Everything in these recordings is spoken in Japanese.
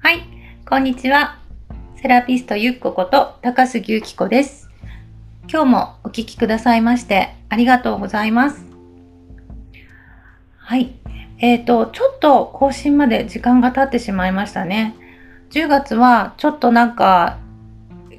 はい、こんにちは。セラピストゆっここと高杉ゆき子です。今日もお聴きくださいましてありがとうございます。はい。えっ、ー、と、ちょっと更新まで時間が経ってしまいましたね。10月はちょっとなんか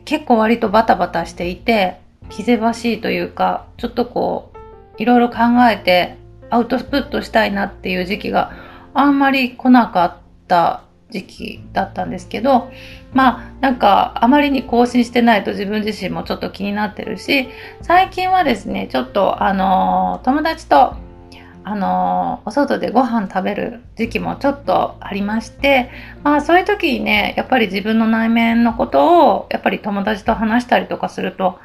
結構割とバタバタしていて気ぜわしいというかちょっとこういろいろ考えてアウトプットしたいなっていう時期があんまり来なかった時期だったんですけどまあなんかあまりに更新してないと自分自身もちょっと気になってるし最近はですねちょっとあの友達とあのお外でご飯食べる時期もちょっとありましてまあそういう時にねやっぱり自分の内面のことをやっぱり友達と話したりとかすると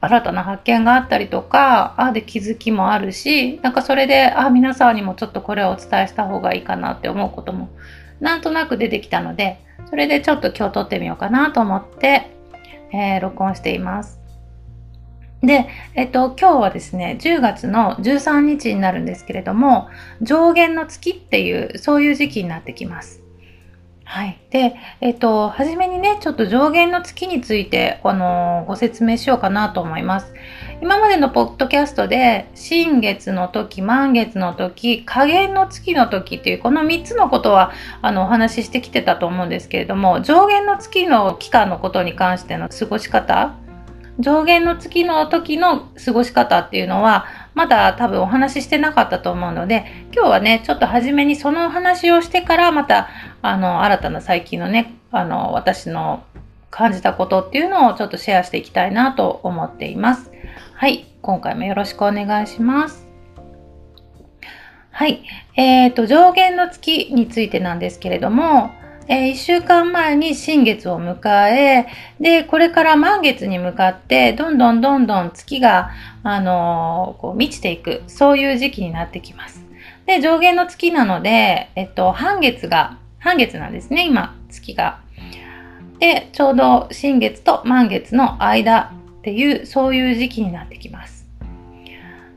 新たな発見があったりとかあで気づきもあるしなんかそれであ皆さんにもちょっとこれをお伝えした方がいいかなって思うこともなんとなく出てきたのでそれでちょっと今日撮ってみようかなと思って、えー、録音しています。で、えっと、今日はですね、10月の13日になるんですけれども、上限の月っていう、そういう時期になってきます。はい。で、えっと、はじめにね、ちょっと上限の月について、あの、ご説明しようかなと思います。今までのポッドキャストで、新月の時、満月の時、下限の月の時っていう、この3つのことは、あの、お話ししてきてたと思うんですけれども、上限の月の期間のことに関しての過ごし方、上限の月の時の過ごし方っていうのは、まだ多分お話ししてなかったと思うので、今日はね、ちょっと初めにそのお話をしてから、また、あの、新たな最近のね、あの、私の感じたことっていうのをちょっとシェアしていきたいなと思っています。はい。今回もよろしくお願いします。はい。えっ、ー、と、上限の月についてなんですけれども、えー、1週間前に新月を迎え、で、これから満月に向かって、どんどんどんどん月が、あのー、こう満ちていく、そういう時期になってきます。で、上限の月なので、えっと、半月が、半月なんですね、今、月が。で、ちょうど新月と満月の間っていう、そういう時期になってきます。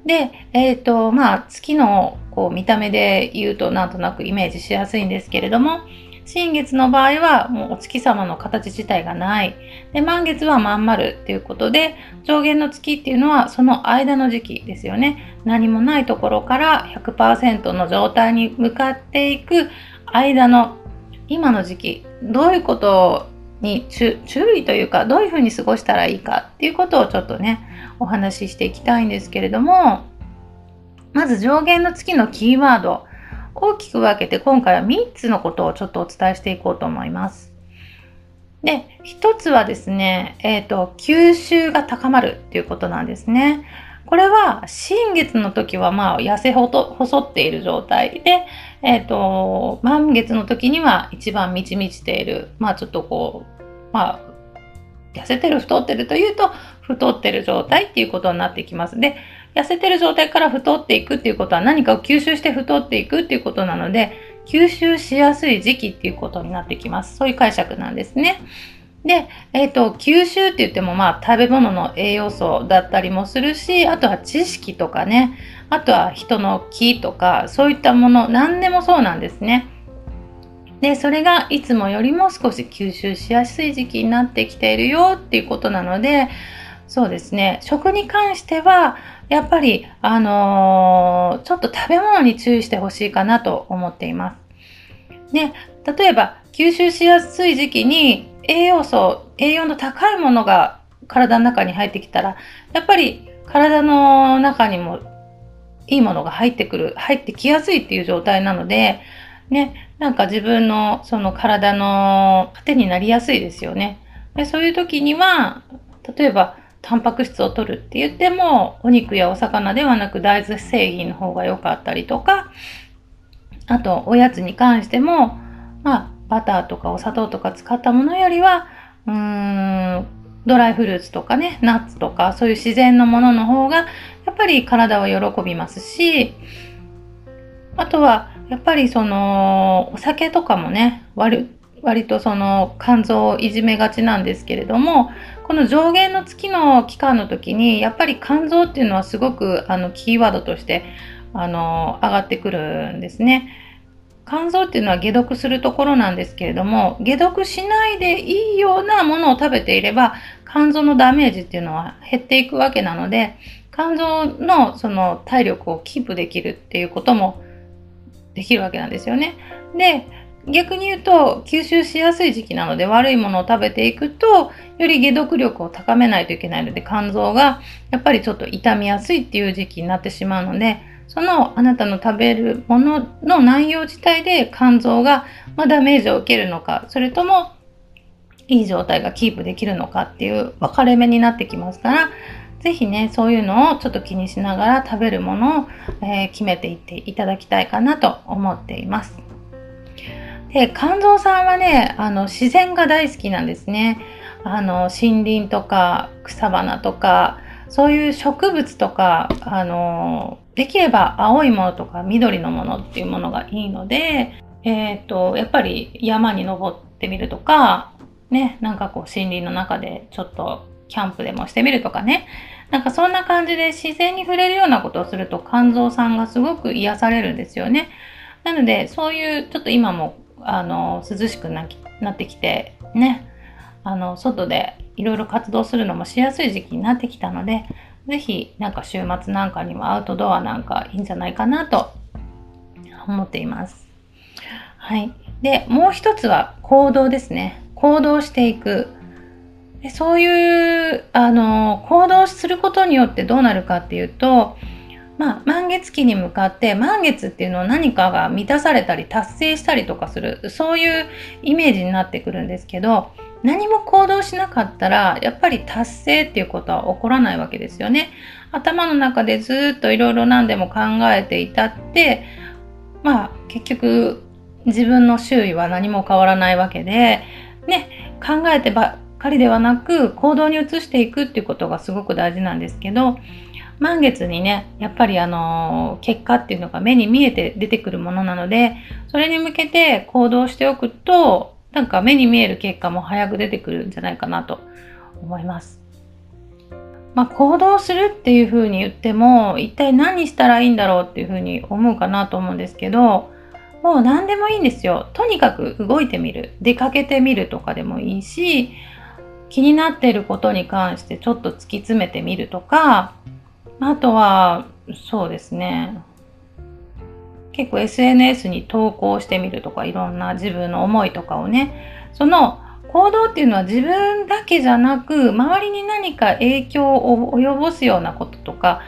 で、えっ、と、まあ、月のこう見た目で言うとなんとなくイメージしやすいんですけれども、新月の場合はもうお月様の形自体がない。で、満月はまん丸っていうことで、上限の月っていうのはその間の時期ですよね。何もないところから100%の状態に向かっていく間の今の時期、どういうことをに注意というか、どういうふうに過ごしたらいいかっていうことをちょっとね、お話ししていきたいんですけれども、まず上限の月のキーワード。大きく分けて今回は3つのことをちょっとお伝えしていこうと思います。で、1つはですね、えっ、ー、と、吸収が高まるっていうことなんですね。これは新月の時はまあ痩せ細っている状態で、えっ、ー、と、満月の時には一番満ち満ちている、まあちょっとこう、まあ痩せてる太ってるというと太ってる状態っていうことになってきます。で、痩せてる状態から太っていくっていうことは何かを吸収して太っていくっていうことなので、吸収しやすい時期っていうことになってきます。そういう解釈なんですね。で、えっ、ー、と、吸収って言ってもまあ食べ物の栄養素だったりもするし、あとは知識とかね、あとは人の気とか、そういったもの、何でもそうなんですね。で、それがいつもよりも少し吸収しやすい時期になってきているよっていうことなので、そうですね、食に関しては、やっぱり、あのー、ちょっと食べ物に注意してほしいかなと思っています。ね、例えば、吸収しやすい時期に栄養素、栄養の高いものが体の中に入ってきたら、やっぱり体の中にもいいものが入ってくる、入ってきやすいっていう状態なので、ね、なんか自分のその体の糧になりやすいですよね。でそういう時には、例えばタンパク質を取るって言っても、お肉やお魚ではなく大豆製品の方が良かったりとか、あと、おやつに関しても、まあ、バターとかお砂糖とか使ったものよりは、うーん、ドライフルーツとかね、ナッツとか、そういう自然のものの方が、っぱり体は喜びますし、あとは、やっぱりその、お酒とかもね、割割とその肝臓をいじめがちなんですけれどもこの上限の月の期間の時にやっぱり肝臓っていうのはすごくあのキーワードとしてあの上がってくるんですね。肝臓っていうのは解毒するところなんですけれども、解毒しないでいいようなものを食べていれば、肝臓のダメージっていうのは減っていくわけなので、肝臓のその体力をキープできるっていうこともできるわけなんですよね。で、逆に言うと吸収しやすい時期なので悪いものを食べていくとより解毒力を高めないといけないので肝臓がやっぱりちょっと傷みやすいっていう時期になってしまうのでそのあなたの食べるものの内容自体で肝臓が、まダメージを受けるのかそれともいい状態がキープできるのかっていう分かれ目になってきますから是非ねそういうのをちょっと気にしながら食べるものを、えー、決めていっていただきたいかなと思っています。で肝臓さんはねあの自然が大好きなんですね。あの森林とか草花とかそういう植物とかあのできれば青いものとか緑のものっていうものがいいので、えっ、ー、とやっぱり山に登ってみるとかねなんかこう森林の中でちょっとキャンプでもしてみるとかねなんかそんな感じで自然に触れるようなことをすると肝臓さんがすごく癒されるんですよね。なのでそういうちょっと今もあの涼しくななってきてねあの外でいろいろ活動するのもしやすい時期になってきたので是非なんか週末なんかにもアウトドアなんかいいんじゃないかなと思っています。はい。で、もう一つは行動ですね。行動していく。でそういう、あの、行動することによってどうなるかっていうと、まあ、満月期に向かって満月っていうのは何かが満たされたり達成したりとかするそういうイメージになってくるんですけど何も行動しなかったらやっぱり達成っていうことは起こらないわけですよね。頭の中でずっといろいろ何でも考えていたってまあ結局自分の周囲は何も変わらないわけでね考えてばっかりではなく行動に移していくっていうことがすごく大事なんですけど満月にね、やっぱりあの、結果っていうのが目に見えて出てくるものなので、それに向けて行動しておくと、なんか目に見える結果も早く出てくるんじゃないかなと思います。まあ、行動するっていうふうに言っても、一体何したらいいんだろうっていうふうに思うかなと思うんですけど、もう何でもいいんですよ。とにかく動いてみる。出かけてみるとかでもいいし、気になっていることに関してちょっと突き詰めてみるとか、あとは、そうですね。結構 SNS に投稿してみるとか、いろんな自分の思いとかをね、その行動っていうのは自分だけじゃなく、周りに何か影響を及ぼすようなこととか、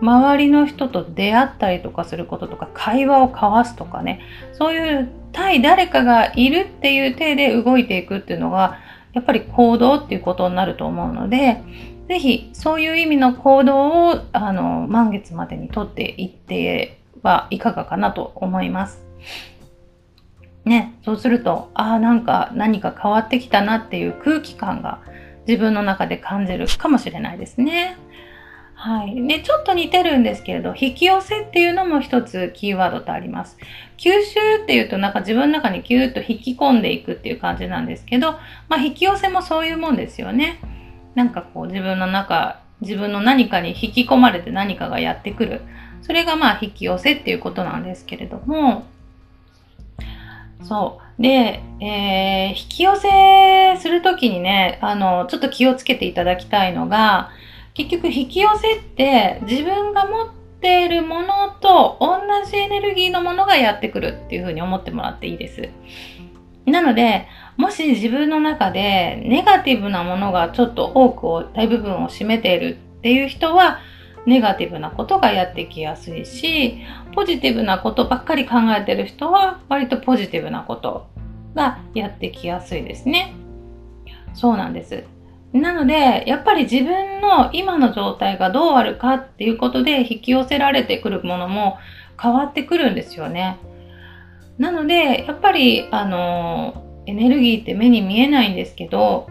周りの人と出会ったりとかすることとか、会話を交わすとかね、そういう対誰かがいるっていう体で動いていくっていうのが、やっぱり行動っていうことになると思うので、ぜひそういう意味の行動をあの満月までにとっていってはいかがかなと思います。ね、そうすると、ああ、なんか何か変わってきたなっていう空気感が自分の中で感じるかもしれないですね。はい。で、ちょっと似てるんですけれど、引き寄せっていうのも一つキーワードとあります。吸収っていうとなんか自分の中にギューッと引き込んでいくっていう感じなんですけど、まあ引き寄せもそういうもんですよね。なんかこう自分の中、自分の何かに引き込まれて何かがやってくる。それがまあ引き寄せっていうことなんですけれども、そう。で、えー、引き寄せするときにね、あの、ちょっと気をつけていただきたいのが、結局引き寄せって自分が持っているものと同じエネルギーのものがやってくるっていうふうに思ってもらっていいです。なので、もし自分の中でネガティブなものがちょっと多くを、大部分を占めているっていう人は、ネガティブなことがやってきやすいし、ポジティブなことばっかり考えてる人は、割とポジティブなことがやってきやすいですね。そうなんです。なので、やっぱり自分の今の状態がどうあるかっていうことで引き寄せられてくるものも変わってくるんですよね。なので、やっぱり、あの、エネルギーって目に見えないんですけど、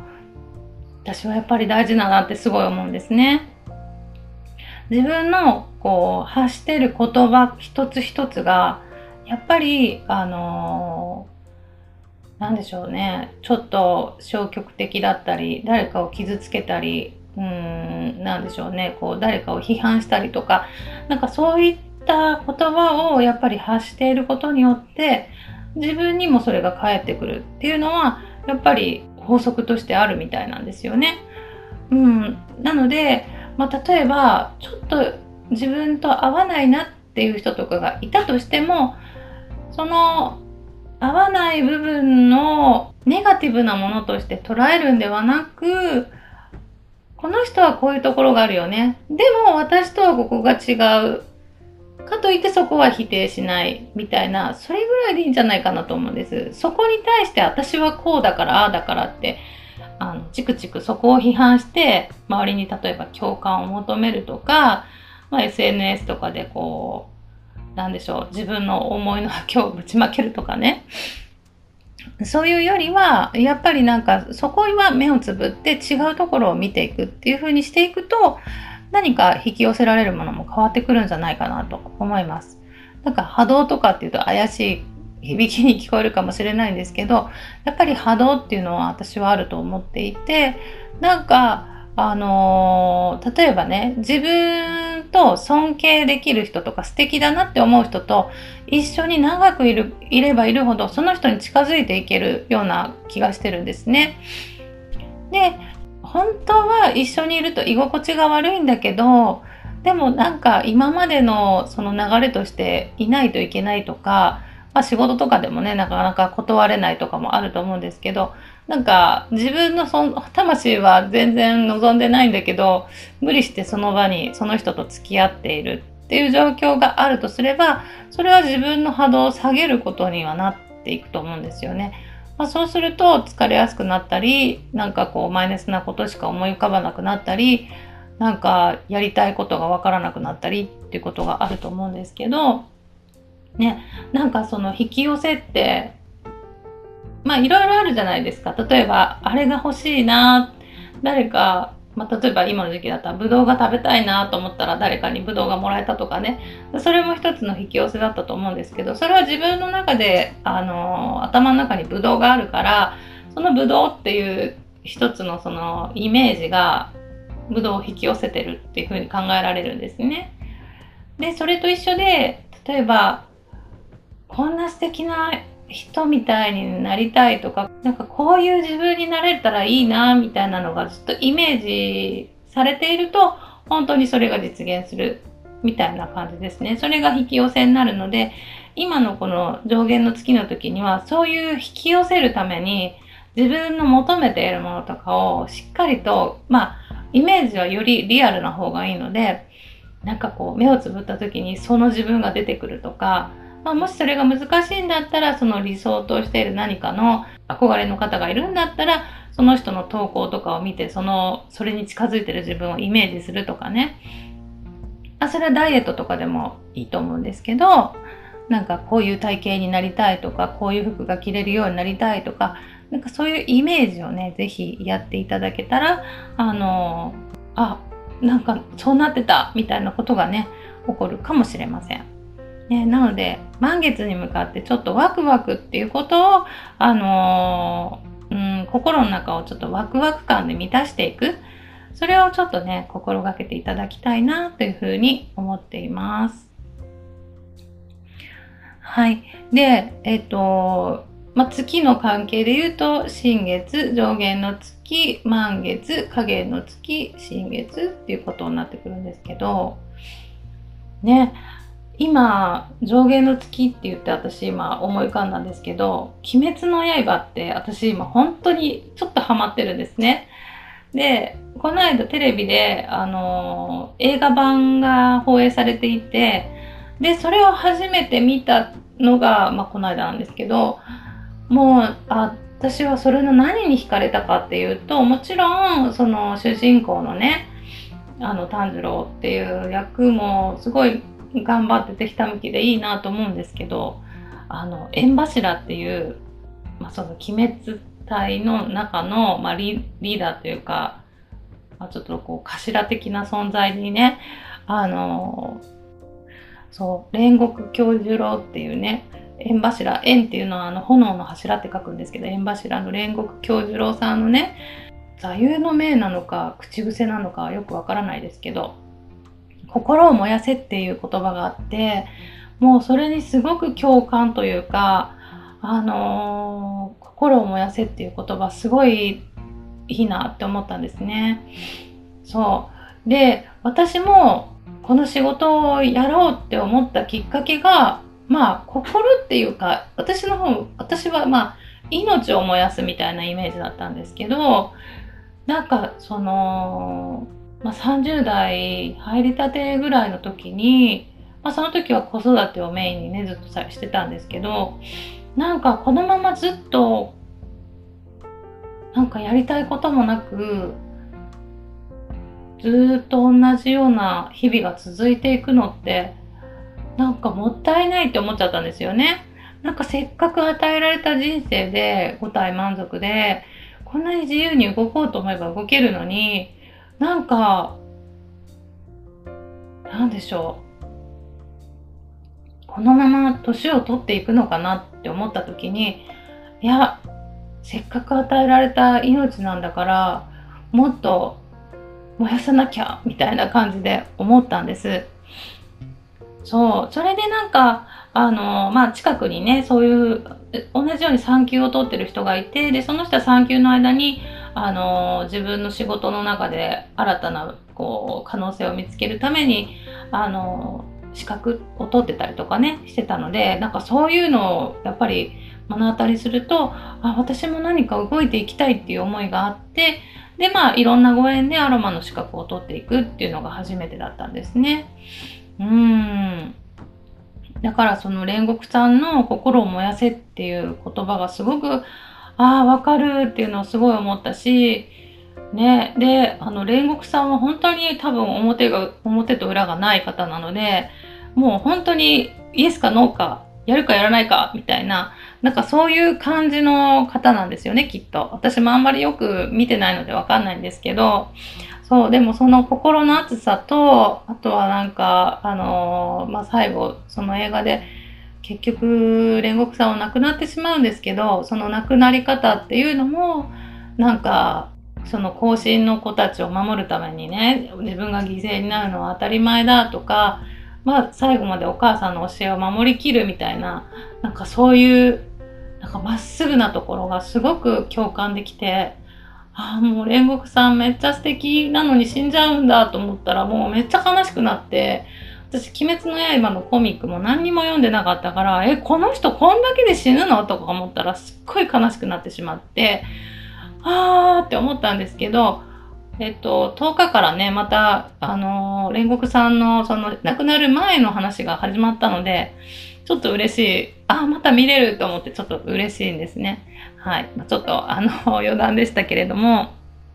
私はやっぱり大事だなってすごい思うんですね。自分のこう発してる言葉一つ一つが、やっぱり、あのなんでしょうね、ちょっと消極的だったり、誰かを傷つけたり、うーん、なんでしょうね、こう誰かを批判したりとか、なんかそういった言葉をやっぱり発していることによって自分にもそれが返ってくるっていうのはやっぱり法則としてあるみたいなんですよね。うん、なので、まあ、例えばちょっと自分と合わないなっていう人とかがいたとしてもその合わない部分のネガティブなものとして捉えるんではなくこの人はこういうところがあるよね。でも私とはここが違う。かといってそこは否定しないみたいな、それぐらいでいいんじゃないかなと思うんです。そこに対して私はこうだから、ああだからって、あの、チクチクそこを批判して、周りに例えば共感を求めるとか、まあ、SNS とかでこう、なんでしょう、自分の思いの波をぶちまけるとかね。そういうよりは、やっぱりなんかそこは目をつぶって違うところを見ていくっていう風にしていくと、何か引き寄せられるものも変わってくるんじゃないかなと思います。なんか波動とかっていうと怪しい響きに聞こえるかもしれないんですけど、やっぱり波動っていうのは私はあると思っていて、なんかあのー、例えばね、自分と尊敬できる人とか素敵だなって思う人と一緒に長くいる、いればいるほどその人に近づいていけるような気がしてるんですね。で、本当は一緒にいると居心地が悪いんだけど、でもなんか今までのその流れとしていないといけないとか、まあ仕事とかでもね、なかなか断れないとかもあると思うんですけど、なんか自分のその魂は全然望んでないんだけど無理してその場にその人と付き合っているっていう状況があるとすればそれは自分の波動を下げることにはなっていくと思うんですよね。まあ、そうすると疲れやすくなったりなんかこうマイナスなことしか思い浮かばなくなったりなんかやりたいことがわからなくなったりっていうことがあると思うんですけどねなんかその引き寄せってまあいろいろあるじゃないですか。例えば、あれが欲しいな、誰か、まあ、例えば今の時期だったらブドウが食べたいなと思ったら誰かにブドウがもらえたとかね。それも一つの引き寄せだったと思うんですけど、それは自分の中で、あの、頭の中にブドウがあるから、そのブドウっていう一つのそのイメージがブドウを引き寄せてるっていうふうに考えられるんですね。で、それと一緒で、例えば、こんな素敵な人みたいになりたいとか、なんかこういう自分になれたらいいな、みたいなのがずっとイメージされていると、本当にそれが実現するみたいな感じですね。それが引き寄せになるので、今のこの上限の月の時には、そういう引き寄せるために、自分の求めているものとかをしっかりと、まあ、イメージはよりリアルな方がいいので、なんかこう、目をつぶった時にその自分が出てくるとか、まあ、もしそれが難しいんだったら、その理想としている何かの憧れの方がいるんだったら、その人の投稿とかを見て、その、それに近づいてる自分をイメージするとかね。あ、それはダイエットとかでもいいと思うんですけど、なんかこういう体型になりたいとか、こういう服が着れるようになりたいとか、なんかそういうイメージをね、ぜひやっていただけたら、あの、あ、なんかそうなってたみたいなことがね、起こるかもしれません。ね、なので、満月に向かってちょっとワクワクっていうことを、あのー、うん、心の中をちょっとワクワク感で満たしていく。それをちょっとね、心がけていただきたいなというふうに思っています。はい。で、えっ、と、まあ、月の関係で言うと、新月、上限の月、満月、下限の月、新月っていうことになってくるんですけど、ね、今、上限の月って言って私今思い浮かんだんですけど、鬼滅の刃って私今本当にちょっとハマってるんですね。で、この間テレビで、あのー、映画版が放映されていて、で、それを初めて見たのが、まあ、この間なんですけど、もう、あ、私はそれの何に惹かれたかっていうと、もちろん、その主人公のね、あの炭治郎っていう役もすごい頑張っててひたむきでいいなと思うんですけどあの縁柱っていう、まあ、その鬼滅隊の中の、まあ、リーダーというか、まあ、ちょっとこう頭的な存在にねあのそう煉獄教授郎っていうね縁柱縁っていうのはあの炎の柱って書くんですけど縁柱の煉獄教授郎さんのね座右の銘なのか口癖なのかよくわからないですけど心を燃やせっていう言葉があって、もうそれにすごく共感というか、あのー、心を燃やせっていう言葉すごいいいなって思ったんですね。そう。で、私もこの仕事をやろうって思ったきっかけが、まあ、心っていうか、私の方、私はまあ、命を燃やすみたいなイメージだったんですけど、なんか、その、まあ、30代入りたてぐらいの時に、まあ、その時は子育てをメインにね、ずっとしてたんですけど、なんかこのままずっと、なんかやりたいこともなく、ずっと同じような日々が続いていくのって、なんかもったいないって思っちゃったんですよね。なんかせっかく与えられた人生で五体満足で、こんなに自由に動こうと思えば動けるのに、なんか、なんでしょう。このまま年を取っていくのかなって思った時に、いや、せっかく与えられた命なんだから、もっと燃やさなきゃ、みたいな感じで思ったんです。そう。それでなんか、あの、まあ、近くにね、そういう、同じように産休を取ってる人がいて、で、その人は産休の間に、あの、自分の仕事の中で新たな、こう、可能性を見つけるために、あの、資格を取ってたりとかね、してたので、なんかそういうのを、やっぱり目の当たりすると、あ、私も何か動いていきたいっていう思いがあって、で、まあ、いろんなご縁でアロマの資格を取っていくっていうのが初めてだったんですね。うん。だからその煉獄さんの心を燃やせっていう言葉がすごく、ああ、わかるっていうのをすごい思ったし、ね、で、あの、煉獄さんは本当に多分表が、表と裏がない方なので、もう本当にイエスかノーか、やるかやらないか、みたいな、なんかそういう感じの方なんですよね、きっと。私もあんまりよく見てないのでわかんないんですけど、そう、でもその心の熱さと、あとはなんか、あのー、まあ、最後、その映画で、結局、煉獄さんは亡くなってしまうんですけど、その亡くなり方っていうのも、なんか、その後進の子たちを守るためにね、自分が犠牲になるのは当たり前だとか、まあ、最後までお母さんの教えを守りきるみたいな、なんかそういう、なんかまっすぐなところがすごく共感できて、ああ、もう煉獄さんめっちゃ素敵なのに死んじゃうんだと思ったらもうめっちゃ悲しくなって、私、鬼滅の刃のコミックも何にも読んでなかったから、え、この人こんだけで死ぬの？とか思ったらすっごい悲しくなってしまって、あーって思ったんですけど、えっと、10日からね、また、あのー、煉獄さんの、その、亡くなる前の話が始まったので、ちょっと嬉しい。あ、また見れると思ってちょっと嬉しいんですね。はい。ちょっと、あの、余談でしたけれども、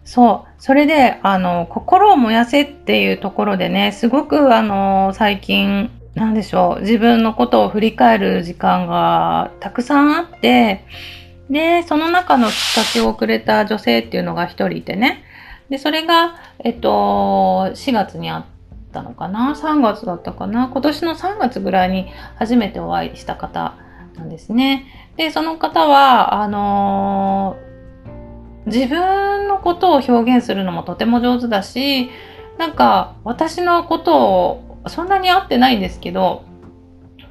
そう。それで、あの、心を燃やせっていうところでね、すごく、あの、最近、なんでしょう、自分のことを振り返る時間がたくさんあって、で、その中のきっかけをくれた女性っていうのが一人いてね、で、それが、えっと、4月にあったのかな ?3 月だったかな？今年の3月ぐらいに初めてお会いした方なんですね。で、その方は、あのー、自分のことを表現するのもとても上手だし、なんか私のことをそんなに会ってないんですけど、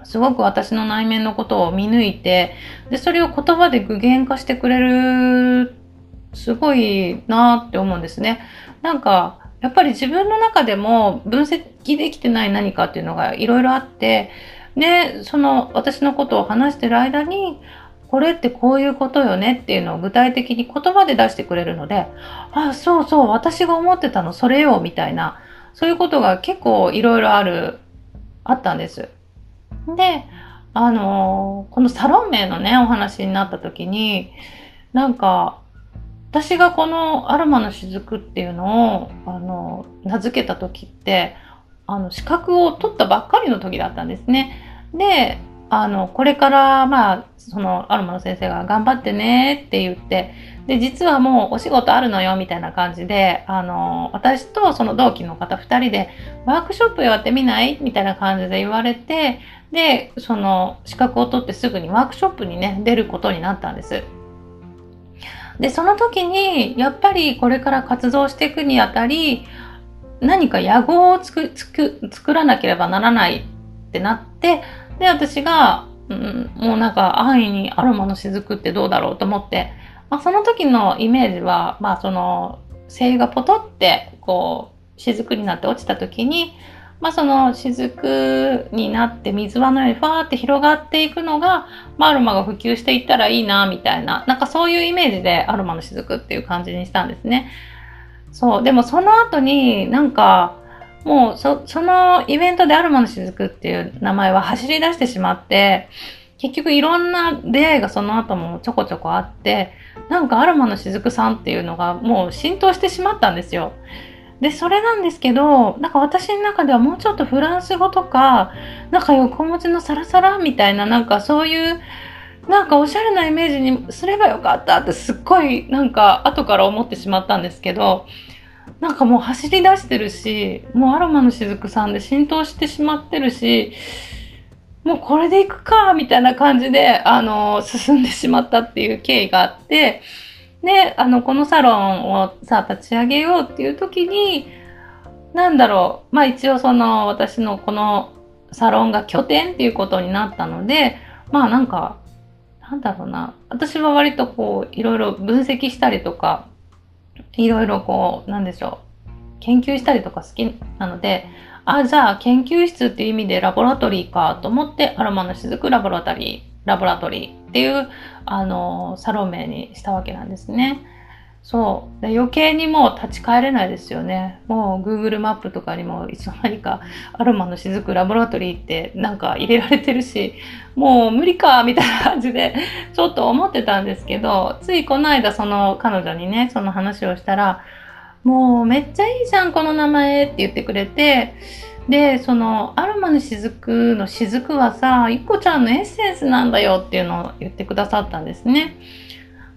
すごく私の内面のことを見抜いて、で、それを言葉で具現化してくれる、すごいなって思うんですね。なんか、やっぱり自分の中でも分析できてない何かっていうのがいろいろあって、で、その私のことを話してる間に、これってこういうことよねっていうのを具体的に言葉で出してくれるので、あ、そうそう、私が思ってたのそれよ、みたいな、そういうことが結構いろいろある、あったんです。で、あのー、このサロン名のね、お話になった時に、なんか、私がこのアロマの雫っていうのを、あの、名付けた時って、あの、資格を取ったばっかりの時だったんですね。で、あの、これから、まあ、その、アロマの先生が頑張ってねって言って、で、実はもうお仕事あるのよ、みたいな感じで、あの、私とその同期の方二人で、ワークショップやってみない？みたいな感じで言われて、で、その、資格を取ってすぐにワークショップにね、出ることになったんです。で、その時に、やっぱりこれから活動していくにあたり、何か野号を作らなければならないってなって、で、私が、うん、もうなんか安易にアロマの雫ってどうだろうと思って、まあ、その時のイメージは、まあその、精油がポトってこう雫になって落ちた時に、まあ、その雫になって水輪のようにファーって広がっていくのが、まあ、アロマが普及していったらいいなみたいななんかそういうイメージでアロマの雫っていう感じにしたんですね。そうでもその後になんかもうそそのイベントでアロマの雫っていう名前は走り出してしまって結局いろんな出会いがその後もちょこちょこあってなんかアロマの雫さんっていうのがもう浸透してしまったんですよ。で、それなんですけど、なんか私の中ではもうちょっとフランス語とか、なんか横文字のサラサラみたいな、なんかそういう、なんかおしゃれなイメージにすればよかったってすっごいなんか後から思ってしまったんですけど、なんかもう走り出してるし、もうアロマの雫さんで浸透してしまってるし、もうこれでいくか、みたいな感じで、あの、進んでしまったっていう経緯があって、で、あの、このサロンをさ、立ち上げようっていう時に、なんだろう、まあ一応その私のこのサロンが拠点っていうことになったので、まあなんか、なんだろうな、私は割とこう、いろいろ分析したりとか、いろいろこう、なんでしょう、研究したりとか好きなので、あ、じゃあ研究室っていう意味でラボラトリーかと思って、アロマの雫ラボラトリー、ラボラトリーっていうあのサロン名にしたわけなんですね。そうで余計にもう立ち返れないですよね。もう Google マップとかにもいつの間にかアロマの雫ラボラトリーってなんか入れられてるしもう無理かみたいな感じでちょっと思ってたんですけどついこの間その彼女にねその話をしたらもうめっちゃいいじゃんこの名前って言ってくれてでそのアロマの雫の雫はさいっこちゃんのエッセンスなんだよっていうのを言ってくださったんですね。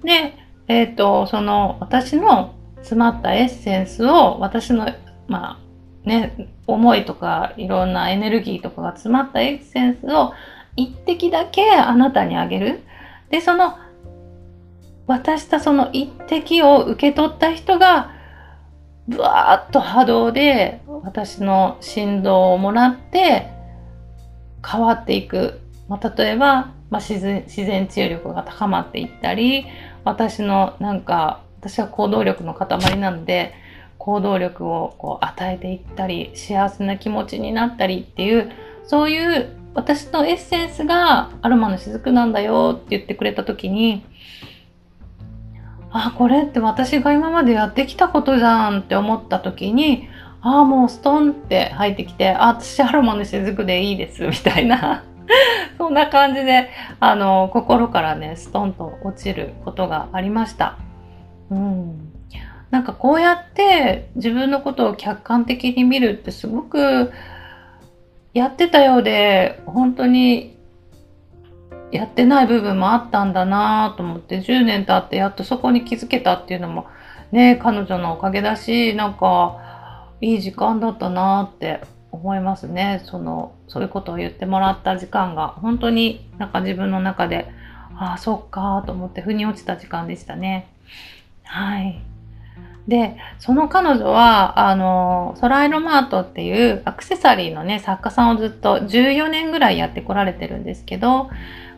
で、えっ、ー、とその私の詰まったエッセンスを私のまあね思いとかいろんなエネルギーとかが詰まったエッセンスを一滴だけあなたにあげる。でその渡したその一滴を受け取った人がブワーッと波動で私の振動をもらって変わっていく、まあ、例えば、まあ、自然自然治癒力が高まっていったり私のなんか私は行動力の塊なので行動力をこう与えていったり幸せな気持ちになったりっていうそういう私のエッセンスがアロマの雫なんだよって言ってくれた時にあ、これって私が今までやってきたことじゃんって思った時に、ああ、もうストンって入ってきて、あ、私アロマの雫でいいです、みたいな。そんな感じで、あの、心からね、ストンと落ちることがありました。うん。なんかこうやって自分のことを客観的に見るってすごくやってたようで、本当にやってない部分もあったんだなと思って10年経ってやっとそこに気づけたっていうのもね彼女のおかげだしなんかいい時間だったなって思いますね。そのそういうことを言ってもらった時間が本当になんか自分の中でああそっかと思って腑に落ちた時間でしたね。はい。でその彼女はあのソライロマートっていうアクセサリーのね作家さんをずっと14年ぐらいやってこられてるんですけど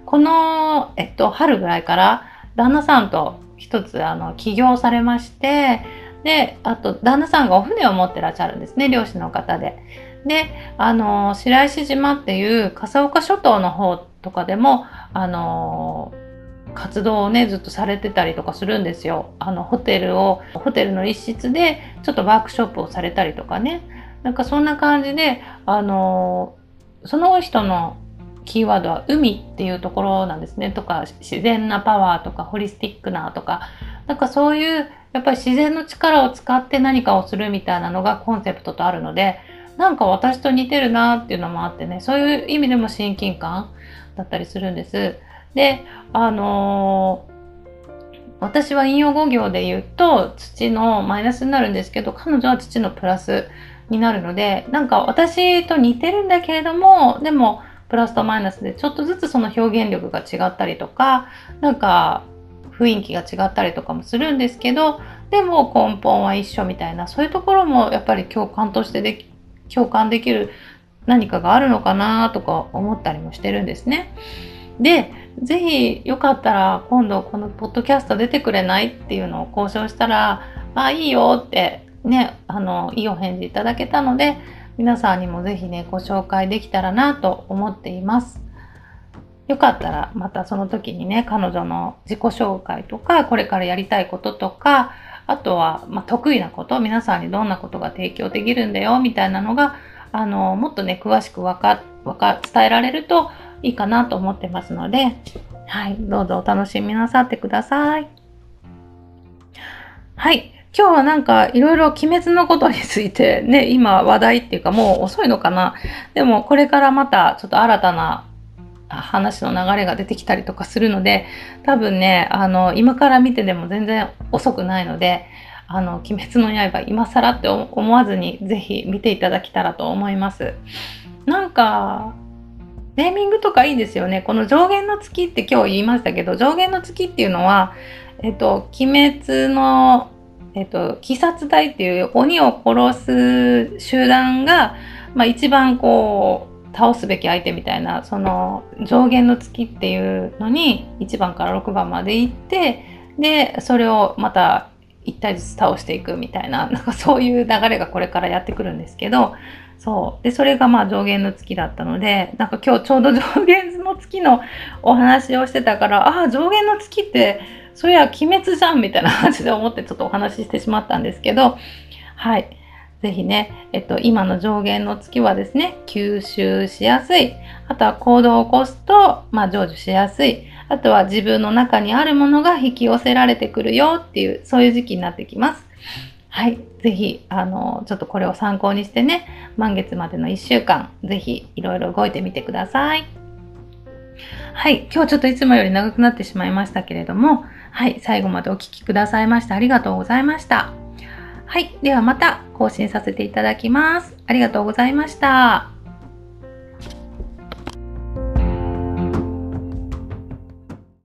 この、えっと、春ぐらいから旦那さんと一つあの起業されましてであと旦那さんがお船を持ってらっしゃるんですね漁師の方で。であの白石島っていう笠岡諸島の方とかでもあの活動をねずっとされてたりとかするんですよ。あのホテルをホテルの一室でちょっとワークショップをされたりとかねなんかそんな感じであのその人のキーワードは海っていうところなんですねとか自然なパワーとかホリスティックなとかなんかそういうやっぱり自然の力を使って何かをするみたいなのがコンセプトとあるのでなんか私と似てるなっていうのもあってねそういう意味でも親近感だったりするんです。であのー私は引用語行で言うと土のマイナスになるんですけど彼女は土のプラスになるのでなんか私と似てるんだけれどもでもプラスとマイナスでちょっとずつその表現力が違ったりとかなんか雰囲気が違ったりとかもするんですけどでも根本は一緒みたいなそういうところもやっぱり共感としてで共感できる何かがあるのかなとか思ったりもしてるんですね。で、ぜひよかったら今度このポッドキャスト出てくれないっていうのを交渉したら、あ、いいよってね、あの、いいお返事いただけたので、皆さんにもぜひね、ご紹介できたらなと思っています。よかったらまたその時にね、彼女の自己紹介とか、これからやりたいこととか、あとは、ま、得意なこと、皆さんにどんなことが提供できるんだよ、みたいなのが、あの、もっとね、詳しくわか、わか、伝えられるといいかなと思ってますので、はい、どうぞお楽しみなさってください。はい。今日はなんかいろいろ鬼滅のことについてね、今話題っていうかもう遅いのかな。でもこれからまたちょっと新たな話の流れが出てきたりとかするので、多分ね、あの、今から見てでも全然遅くないので、あの、鬼滅の刃今更って思わずにぜひ見ていただけたらと思います。なんか、ネーミングとかいいですよね。この上限の月って今日言いましたけど、上限の月っていうのは、えっと、鬼滅のえっと、鬼殺隊っていう鬼を殺す集団が、まあ、一番こう倒すべき相手みたいなその上限の月っていうのに1番から6番まで行ってでそれをまた1体ずつ倒していくみたいななんかそういう流れがこれからやってくるんですけどそうでそれがまあ上限の月だったのでなんか今日ちょうど上限の月のお話をしてたからああ上限の月ってそりゃ鬼滅じゃんみたいな感じで思ってちょっとお話ししてしまったんですけど、はい。ぜひね、えっと、今の上限の月はですね、吸収しやすい。あとは行動を起こすと、まあ、成就しやすい。あとは自分の中にあるものが引き寄せられてくるよっていう、そういう時期になってきます。はい。ぜひ、あの、ちょっとこれを参考にしてね、満月までの1週間、ぜひいろいろ動いてみてください。はい。今日ちょっといつもより長くなってしまいましたけれども、はい、最後までお聴きくださいましてありがとうございました。はい、ではまた更新させていただきます。ありがとうございました。